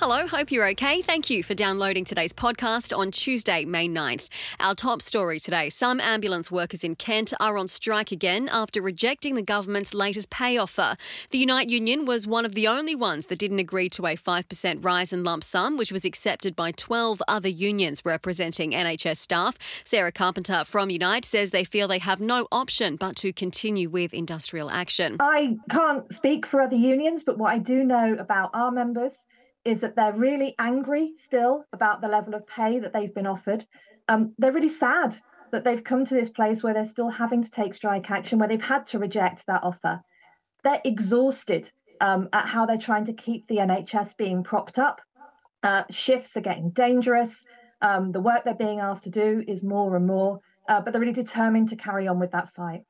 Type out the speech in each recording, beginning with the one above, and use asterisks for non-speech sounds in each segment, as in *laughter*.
Hello, hope you're okay. Thank you for downloading today's podcast on Tuesday, May 9th. Our top story today some ambulance workers in Kent are on strike again after rejecting the government's latest pay offer. The Unite Union was one of the only ones that didn't agree to a 5% rise in lump sum, which was accepted by 12 other unions representing NHS staff. Sarah Carpenter from Unite says they feel they have no option but to continue with industrial action. I can't speak for other unions, but what I do know about our members is that they're really angry still about the level of pay that they've been offered. Um, they're really sad that they've come to this place where they're still having to take strike action, where they've had to reject that offer. They're exhausted um, at how they're trying to keep the NHS being propped up. Uh, shifts are getting dangerous. Um, the work they're being asked to do is more and more, uh, but they're really determined to carry on with that fight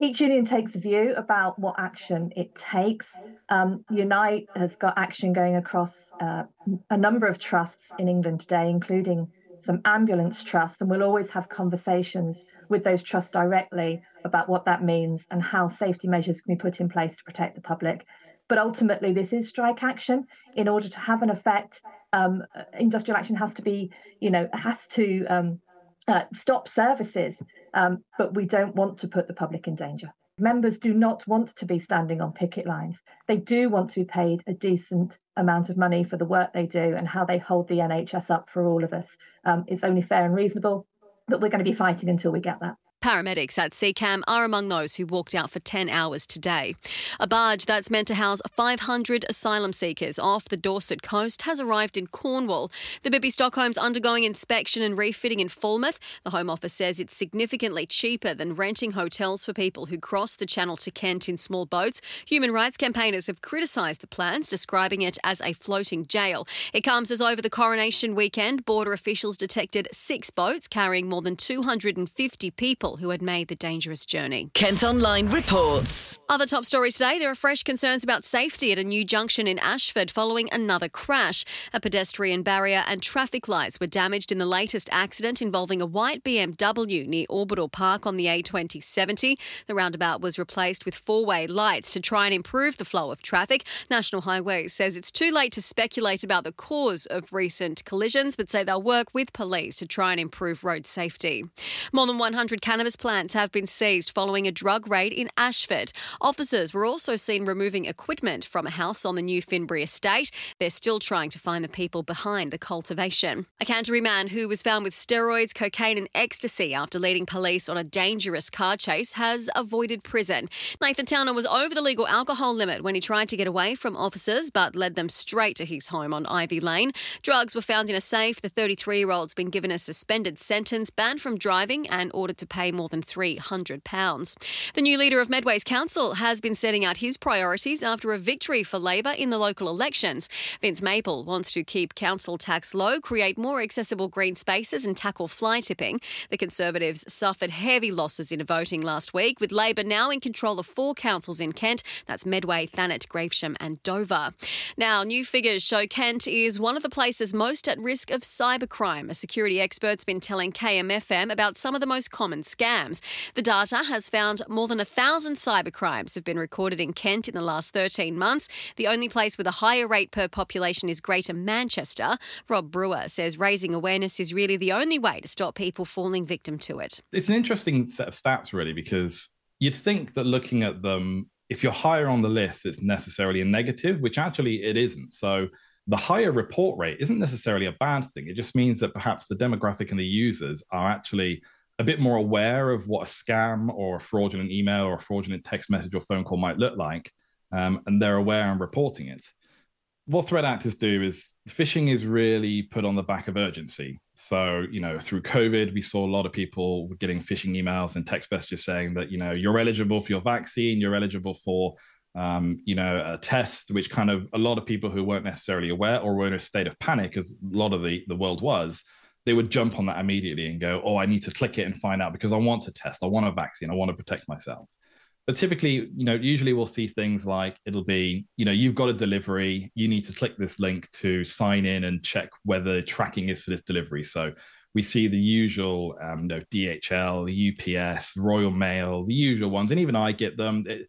each union takes a view about what action it takes. Um, Unite has got action going across uh, a number of trusts in England today, including some ambulance trusts, and we'll always have conversations with those trusts directly about what that means and how safety measures can be put in place to protect the public. But ultimately, this is strike action. In order to have an effect, um, industrial action has to be, you know, has to um, uh, stop services, um, but we don't want to put the public in danger. Members do not want to be standing on picket lines. They do want to be paid a decent amount of money for the work they do and how they hold the NHS up for all of us. Um, it's only fair and reasonable, but we're going to be fighting until we get that. Paramedics at SECAmb are among those who walked out for 10 hours today. A barge that's meant to house 500 asylum seekers off the Dorset coast has arrived in Cornwall. The Bibby Stockholm's undergoing inspection and refitting in Falmouth. The Home Office says it's significantly cheaper than renting hotels for people who cross the Channel to Kent in small boats. Human rights campaigners have criticised the plans, describing it as a floating jail. It comes as over the coronation weekend, border officials detected six boats carrying more than 250 people people who had made the dangerous journey. Kent Online reports. Other top stories today there are fresh concerns about safety at a new junction in Ashford following another crash. A pedestrian barrier and traffic lights were damaged in the latest accident involving a white BMW near Orbital Park on the A2070. The roundabout was replaced with four way lights to try and improve the flow of traffic. National Highways says it's too late to speculate about the cause of recent collisions, but say they'll work with police to try and improve road safety. More than 100 cannabis plants have been seized following a drug raid in Ashford. Officers were also seen removing equipment from a house on the new Finberry estate. They're still trying to find the people behind the cultivation. A Canterbury man who was found with steroids, cocaine, and ecstasy after leading police on a dangerous car chase has avoided prison. Nathan Towner was over the legal alcohol limit when he tried to get away from officers but led them straight to his home on Ivy Lane. Drugs were found in a safe. The 33 year old's been given a suspended sentence, banned from driving, and ordered to pay more than £300. The new leader of Medway's council has been setting out his priorities after a victory for Labour in the local elections. Vince Maple wants to keep council tax low, create more accessible green spaces, and tackle fly tipping. The Conservatives suffered heavy losses in voting last week, with Labour now in control of four councils in Kent. That's Medway, Thanet, Gravesham, and Dover. Now, new figures show Kent is one of the places most at risk of cybercrime. A security expert's been telling KMFM about some of the most common scams. The data has found more than a thousand cybercrimes have been recorded in Kent in the last 13 months. The only place with a higher rate per population is Greater Manchester. Rob Brewer says raising awareness is really the only way to stop people falling victim to it. It's an interesting set of stats, really, because you'd think that looking at them, if you're higher on the list, it's necessarily a negative, which actually it isn't. So the higher report rate isn't necessarily a bad thing. It just means that perhaps the demographic and the users are actually a bit more aware of what a scam or a fraudulent email or a fraudulent text message or phone call might look like, um, and they're aware and reporting it. What threat actors do is phishing is really put on the back of urgency. So, you know, through COVID, we saw a lot of people getting phishing emails and text messages saying that, you know, you're eligible for your vaccine, you're eligible for, um, you know, a test, which kind of a lot of people who weren't necessarily aware or were in a state of panic, as a lot of the, the world was, they would jump on that immediately and go, "Oh, I need to click it and find out because I want to test. I want a vaccine. I want to protect myself." But typically, you know, usually we'll see things like it'll be, you know, you've got a delivery, you need to click this link to sign in and check whether tracking is for this delivery. So we see the usual, um, you know, DHL, UPS, Royal Mail, the usual ones, and even I get them. It,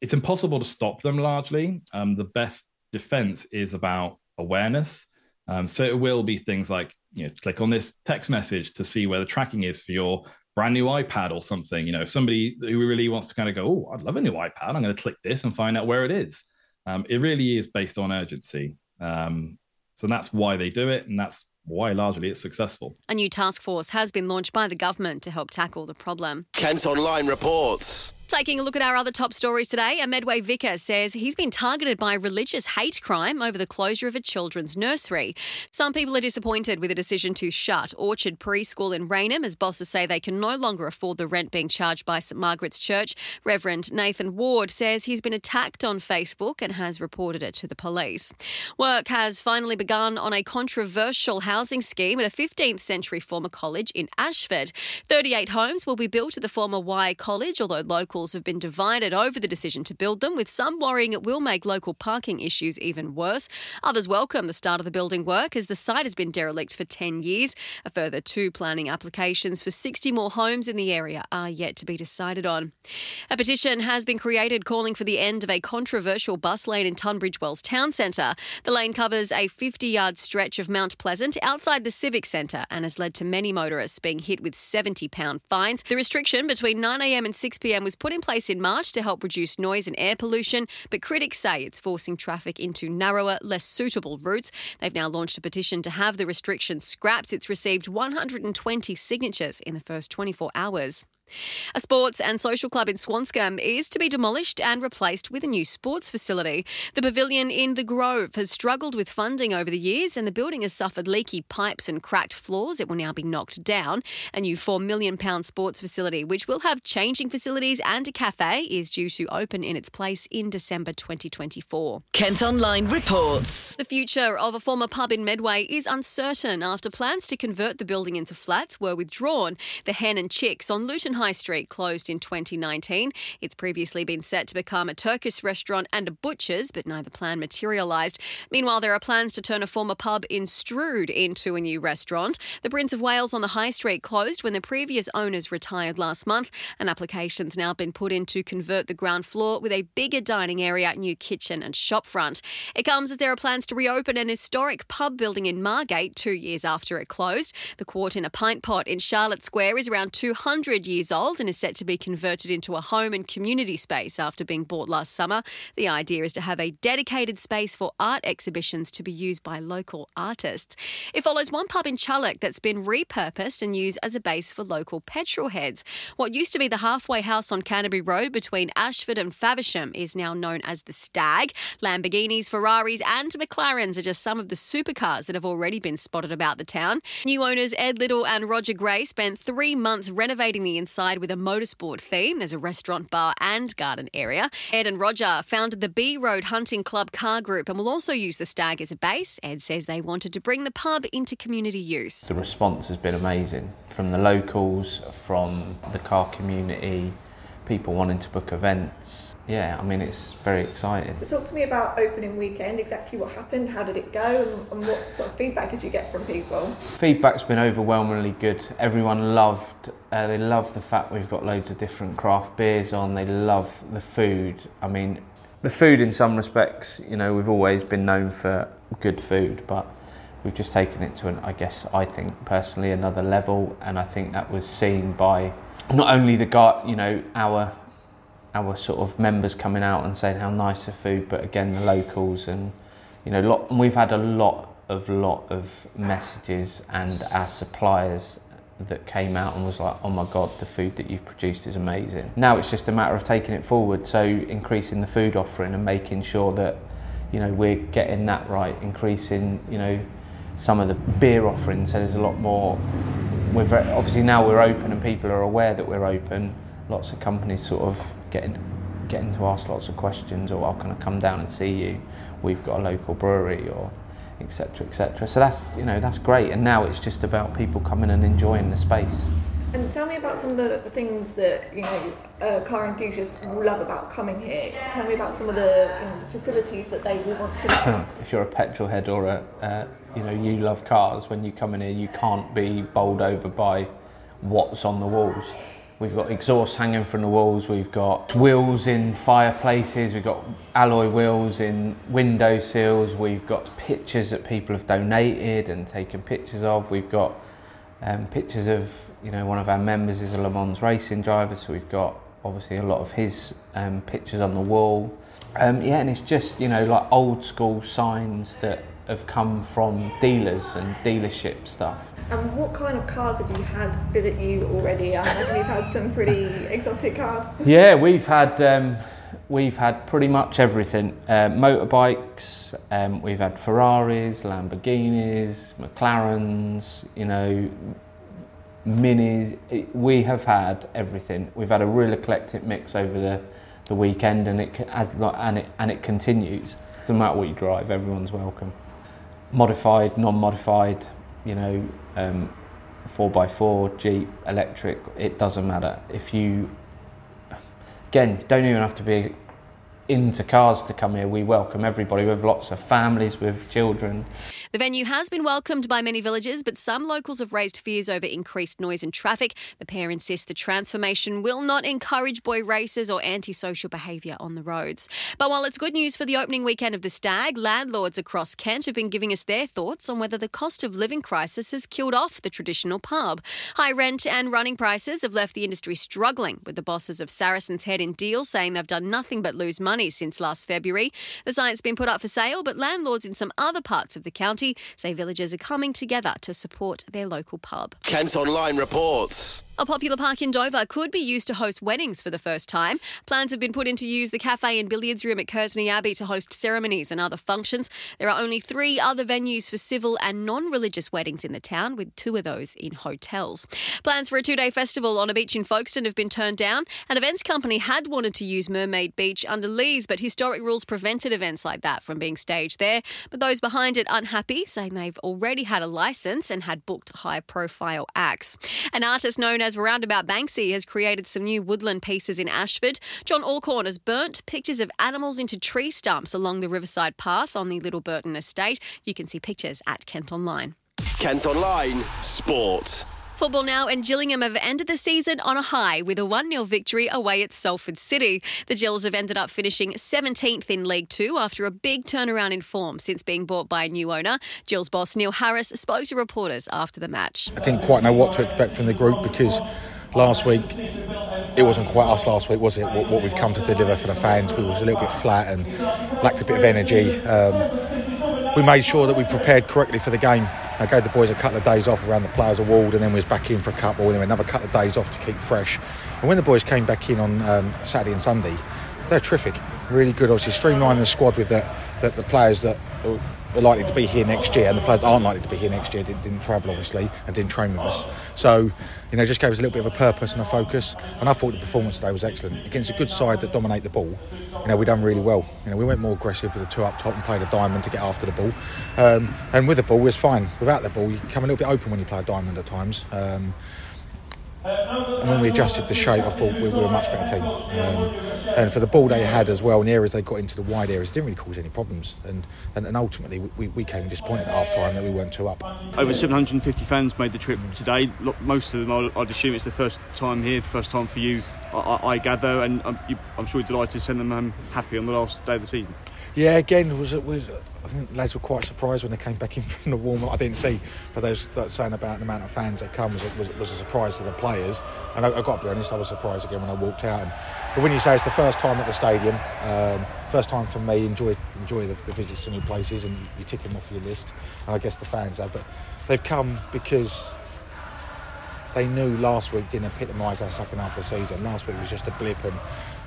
it's impossible to stop them largely. Um, the best defense is about awareness. Um, so it will be things like, you know, click on this text message to see where the tracking is for your brand new iPad or something. You know, if somebody who really wants to kind of go, oh, I'd love a new iPad, I'm going to click this and find out where it is. Um, it really is based on urgency. Um, so that's why they do it, and that's why largely it's successful. A new task force has been launched by the government to help tackle the problem. Kent Online reports. Taking a look at our other top stories today, a Medway vicar says he's been targeted by religious hate crime over the closure of a children's nursery. Some people are disappointed with the decision to shut Orchard Preschool in Rainham as bosses say they can no longer afford the rent being charged by St Margaret's Church. Reverend Nathan Ward says he's been attacked on Facebook and has reported it to the police. Work has finally begun on a controversial housing scheme at a 15th century former college in Ashford. 38 homes will be built at the former Wye College, although locals have been divided over the decision to build them, with some worrying it will make local parking issues even worse. Others welcome the start of the building work as the site has been derelict for 10 years. A further two planning applications for 60 more homes in the area are yet to be decided on. A petition has been created calling for the end of a controversial bus lane in Tunbridge Wells Town Centre. The lane covers a 50 yard stretch of Mount Pleasant outside the Civic Centre and has led to many motorists being hit with £70 fines. The restriction between 9am and 6pm was put put in place in March to help reduce noise and air pollution, but critics say it's forcing traffic into narrower, less suitable routes. They've now launched a petition to have the restriction scrapped. It's received 120 signatures in the first 24 hours. A sports and social club in Swanscombe is to be demolished and replaced with a new sports facility. The pavilion in the Grove has struggled with funding over the years, and the building has suffered leaky pipes and cracked floors. It will now be knocked down. A new £4 million sports facility, which will have changing facilities and a cafe, is due to open in its place in December 2024. Kent Online reports. The future of a former pub in Medway is uncertain after plans to convert the building into flats were withdrawn. The Hen and Chicks on Luton High Street closed in 2019. It's previously been set to become a Turkish restaurant and a butcher's, but neither plan materialised. Meanwhile, there are plans to turn a former pub in Strood into a new restaurant. The Prince of Wales on the High Street closed when the previous owners retired last month. An application's now been put in to convert the ground floor with a bigger dining area, new kitchen and shop front. It comes as there are plans to reopen an historic pub building in Margate two years after it closed. The Quart in a Pint Pot in Charlotte Square is around 200 years old and is set to be converted into a home and community space after being bought last summer. The idea is to have a dedicated space for art exhibitions to be used by local artists. It follows one pub in Challock that's been repurposed and used as a base for local petrol heads. What used to be the halfway house on Canterbury Road between Ashford and Faversham is now known as the Stag. Lamborghinis, Ferraris, and McLarens are just some of the supercars that have already been spotted about the town. New owners Ed Little and Roger Gray spent three months renovating the inside inside with a motorsport theme. There's a restaurant, bar, and garden area. Ed and Roger founded the B Road Hunting Club car group and will also use the stag as a base. Ed says they wanted to bring the pub into community use. The response has been amazing from the locals, from the car community, people wanting to book events yeah, I mean, it's very exciting. So talk to me about opening weekend, exactly what happened, how did it go, and, and what sort of feedback did you get from people? Feedback's been overwhelmingly good. Everyone loved, uh, they love the fact we've got loads of different craft beers on, they love the food. I mean, the food in some respects, you know, we've always been known for good food, but we've just taken it to an, I guess, I think personally, another level, and I think that was seen by not only the guy, you know, our our sort of members coming out and saying how nice the food, but again the locals and you know, lot, we've had a lot of lot of messages and our suppliers that came out and was like, oh my god, the food that you've produced is amazing. Now it's just a matter of taking it forward, so increasing the food offering and making sure that you know we're getting that right, increasing you know some of the beer offerings. So there's a lot more. We're very, obviously now we're open and people are aware that we're open. Lots of companies sort of getting getting to ask lots of questions or oh, can I come down and see you? We've got a local brewery or etc etc. So that's you know that's great and now it's just about people coming and enjoying the space. And tell me about some of the, the things that you know uh, car enthusiasts love about coming here. Tell me about some of the, you know, the facilities that they will want to. *coughs* if you're a petrol head or a, uh, you know, you love cars. When you come in here, you can't be bowled over by what's on the walls. We've got exhaust hanging from the walls. We've got wheels in fireplaces. We've got alloy wheels in window sills. We've got pictures that people have donated and taken pictures of. We've got um, pictures of you know one of our members is a Le Mans racing driver, so we've got obviously a lot of his um, pictures on the wall. Um, yeah, and it's just you know like old school signs that have come from dealers and dealership stuff. And what kind of cars have you had visit you already? I imagine you've had some pretty *laughs* exotic cars. Yeah, we've had um, we've had pretty much everything. Uh, motorbikes, um, we've had Ferraris, Lamborghinis, McLarens, you know, minis. It, we have had everything. We've had a real eclectic mix over the, the weekend, and it as and it and it continues. No matter what you drive, everyone's welcome. Modified, non-modified, you know, um, 4x4, Jeep, electric, it doesn't matter. If you, again, don't even have to be into cars to come here. We welcome everybody with lots of families, with children. The venue has been welcomed by many villagers, but some locals have raised fears over increased noise and traffic. The pair insist the transformation will not encourage boy races or antisocial behaviour on the roads. But while it's good news for the opening weekend of the Stag, landlords across Kent have been giving us their thoughts on whether the cost of living crisis has killed off the traditional pub. High rent and running prices have left the industry struggling, with the bosses of Saracen's Head in Deal saying they've done nothing but lose money since last February. The site's been put up for sale, but landlords in some other parts of the county say villagers are coming together to support their local pub. Kent Online reports. A popular park in Dover could be used to host weddings for the first time. Plans have been put in to use the cafe and billiards room at Kearsney Abbey to host ceremonies and other functions. There are only three other venues for civil and non religious weddings in the town, with two of those in hotels. Plans for a two day festival on a beach in Folkestone have been turned down. An events company had wanted to use Mermaid Beach under lease, but historic rules prevented events like that from being staged there. But those behind it unhappy, saying they've already had a license and had booked high profile acts. An artist known as Roundabout Banksy has created some new woodland pieces in Ashford. John Alcorn has burnt pictures of animals into tree stumps along the Riverside Path on the Little Burton estate. You can see pictures at Kent Online. Kent Online Sport. Football now, and Gillingham have ended the season on a high with a 1 0 victory away at Salford City. The Gills have ended up finishing 17th in League Two after a big turnaround in form since being bought by a new owner. Gills boss Neil Harris spoke to reporters after the match. I didn't quite know what to expect from the group because last week it wasn't quite us last week, was it? What, what we've come to deliver for the fans, we was a little bit flat and lacked a bit of energy. Um, we made sure that we prepared correctly for the game. I gave the boys a couple of days off around the players' award, and then we was back in for a couple, and then another couple of days off to keep fresh. And when the boys came back in on um, Saturday and Sunday, they're terrific, really good. Obviously, streamlining the squad with the, the, the players that are likely to be here next year, and the players aren't likely to be here next year didn't, didn't, travel obviously and didn't train with us. So, you know, just gave us a little bit of a purpose and a focus. And I thought the performance today was excellent against a good side that dominate the ball. You know, we done really well. You know, we went more aggressive with the two up top and played a diamond to get after the ball. Um, and with the ball, was fine. Without the ball, you come a little bit open when you play a diamond at times. Um, and when we adjusted the shape, I thought we were a much better team. Um, and for the ball they had as well, in the areas they got into the wide areas, didn't really cause any problems. And and, and ultimately, we, we came disappointed at half time that we weren't two up. Over 750 fans made the trip today. Most of them, I'd assume it's the first time here, first time for you, I, I gather. And I'm, I'm sure you're delighted to send them home happy on the last day of the season. Yeah, again, was was I think lads were quite surprised when they came back in *laughs* from the warm up. I didn't see, but they were saying about the amount of fans that come was, was, was a surprise to the players. And I, I got to be honest, I was surprised again when I walked out. And, but when you say it's the first time at the stadium, um, first time for me, enjoy enjoy the, the visits to new places, and you tick them off your list. And I guess the fans have, but they've come because they knew last week didn't epitomise our second half of the season. Last week was just a blip, and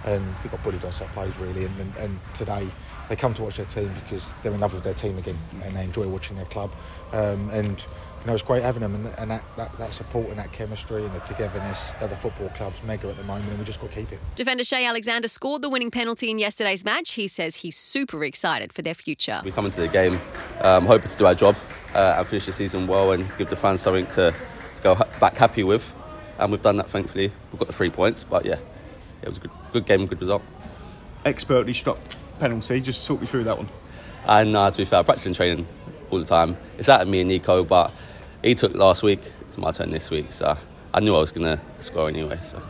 and we got bullied on set plays really. And, and, and, today they come to watch their team because they're in love with their team again, and they enjoy watching their club. Um, and you know it's great having them, and, and that, that, that, support and that chemistry and the togetherness at the football club's mega at the moment, and we just got to keep it. Defender Cheye Alexander scored the winning penalty in yesterday's match. He says he's super excited for their future. We come into the game um, hoping to do our job uh, and finish the season well, and give the fans something to, to go back happy with. and we've done that. Thankfully, we've got the three points. But yeah, it was a good, good game, good result. Expertly struck penalty. Just talk me through that one. And uh, to be fair, practicing training all the time. It's out of me and Nico, but he took last week. It's my turn this week, so I knew I was going to score anyway. So.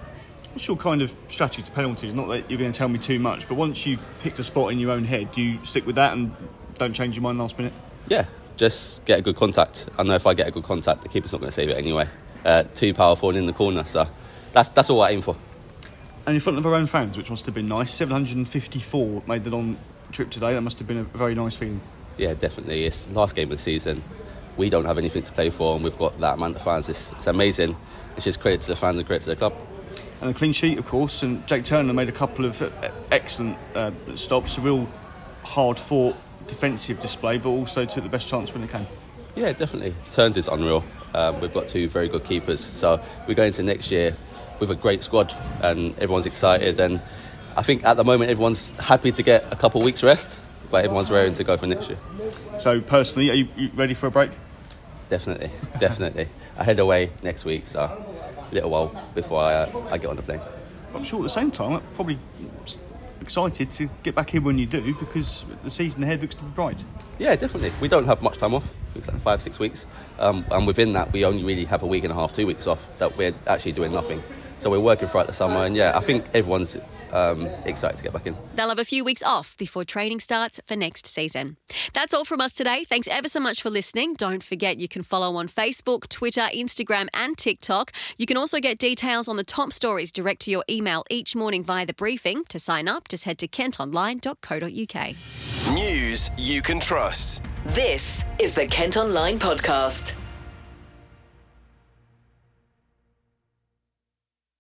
What's your kind of strategy to penalties? Not that you're going to tell me too much, but once you've picked a spot in your own head, do you stick with that and don't change your mind last minute? Yeah, just get a good contact. I know if I get a good contact, the keeper's not going to save it anyway. Uh, too powerful and in the corner, so that's that's all I aim for. And in front of our own fans, which must have been nice. 754 made the long trip today. That must have been a very nice feeling. Yeah, definitely. It's the last game of the season. We don't have anything to play for, and we've got that amount of fans. It's, it's amazing. It's just credit to the fans and credit to the club. And a clean sheet, of course. And Jake Turner made a couple of uh, excellent uh, stops. A real hard fought defensive display, but also took the best chance when it came. Yeah, definitely. Turns is unreal. Um, we've got two very good keepers, so we're going into next year with a great squad, and everyone's excited. And I think at the moment everyone's happy to get a couple of weeks rest, but everyone's raring to go for next year. So personally, are you, you ready for a break? Definitely, *laughs* definitely. I head away next week, so a little while before I, uh, I get on the plane. I'm sure at the same time, I'm probably excited to get back in when you do because the season ahead looks to be bright. Yeah, definitely. We don't have much time off. It's like five, six weeks. Um, and within that, we only really have a week and a half, two weeks off that we're actually doing nothing. So we're working throughout the summer. And yeah, I think everyone's um, excited to get back in. They'll have a few weeks off before training starts for next season. That's all from us today. Thanks ever so much for listening. Don't forget you can follow on Facebook, Twitter, Instagram, and TikTok. You can also get details on the top stories direct to your email each morning via the briefing. To sign up, just head to kentonline.co.uk. News you can trust. This is the Kent Online Podcast.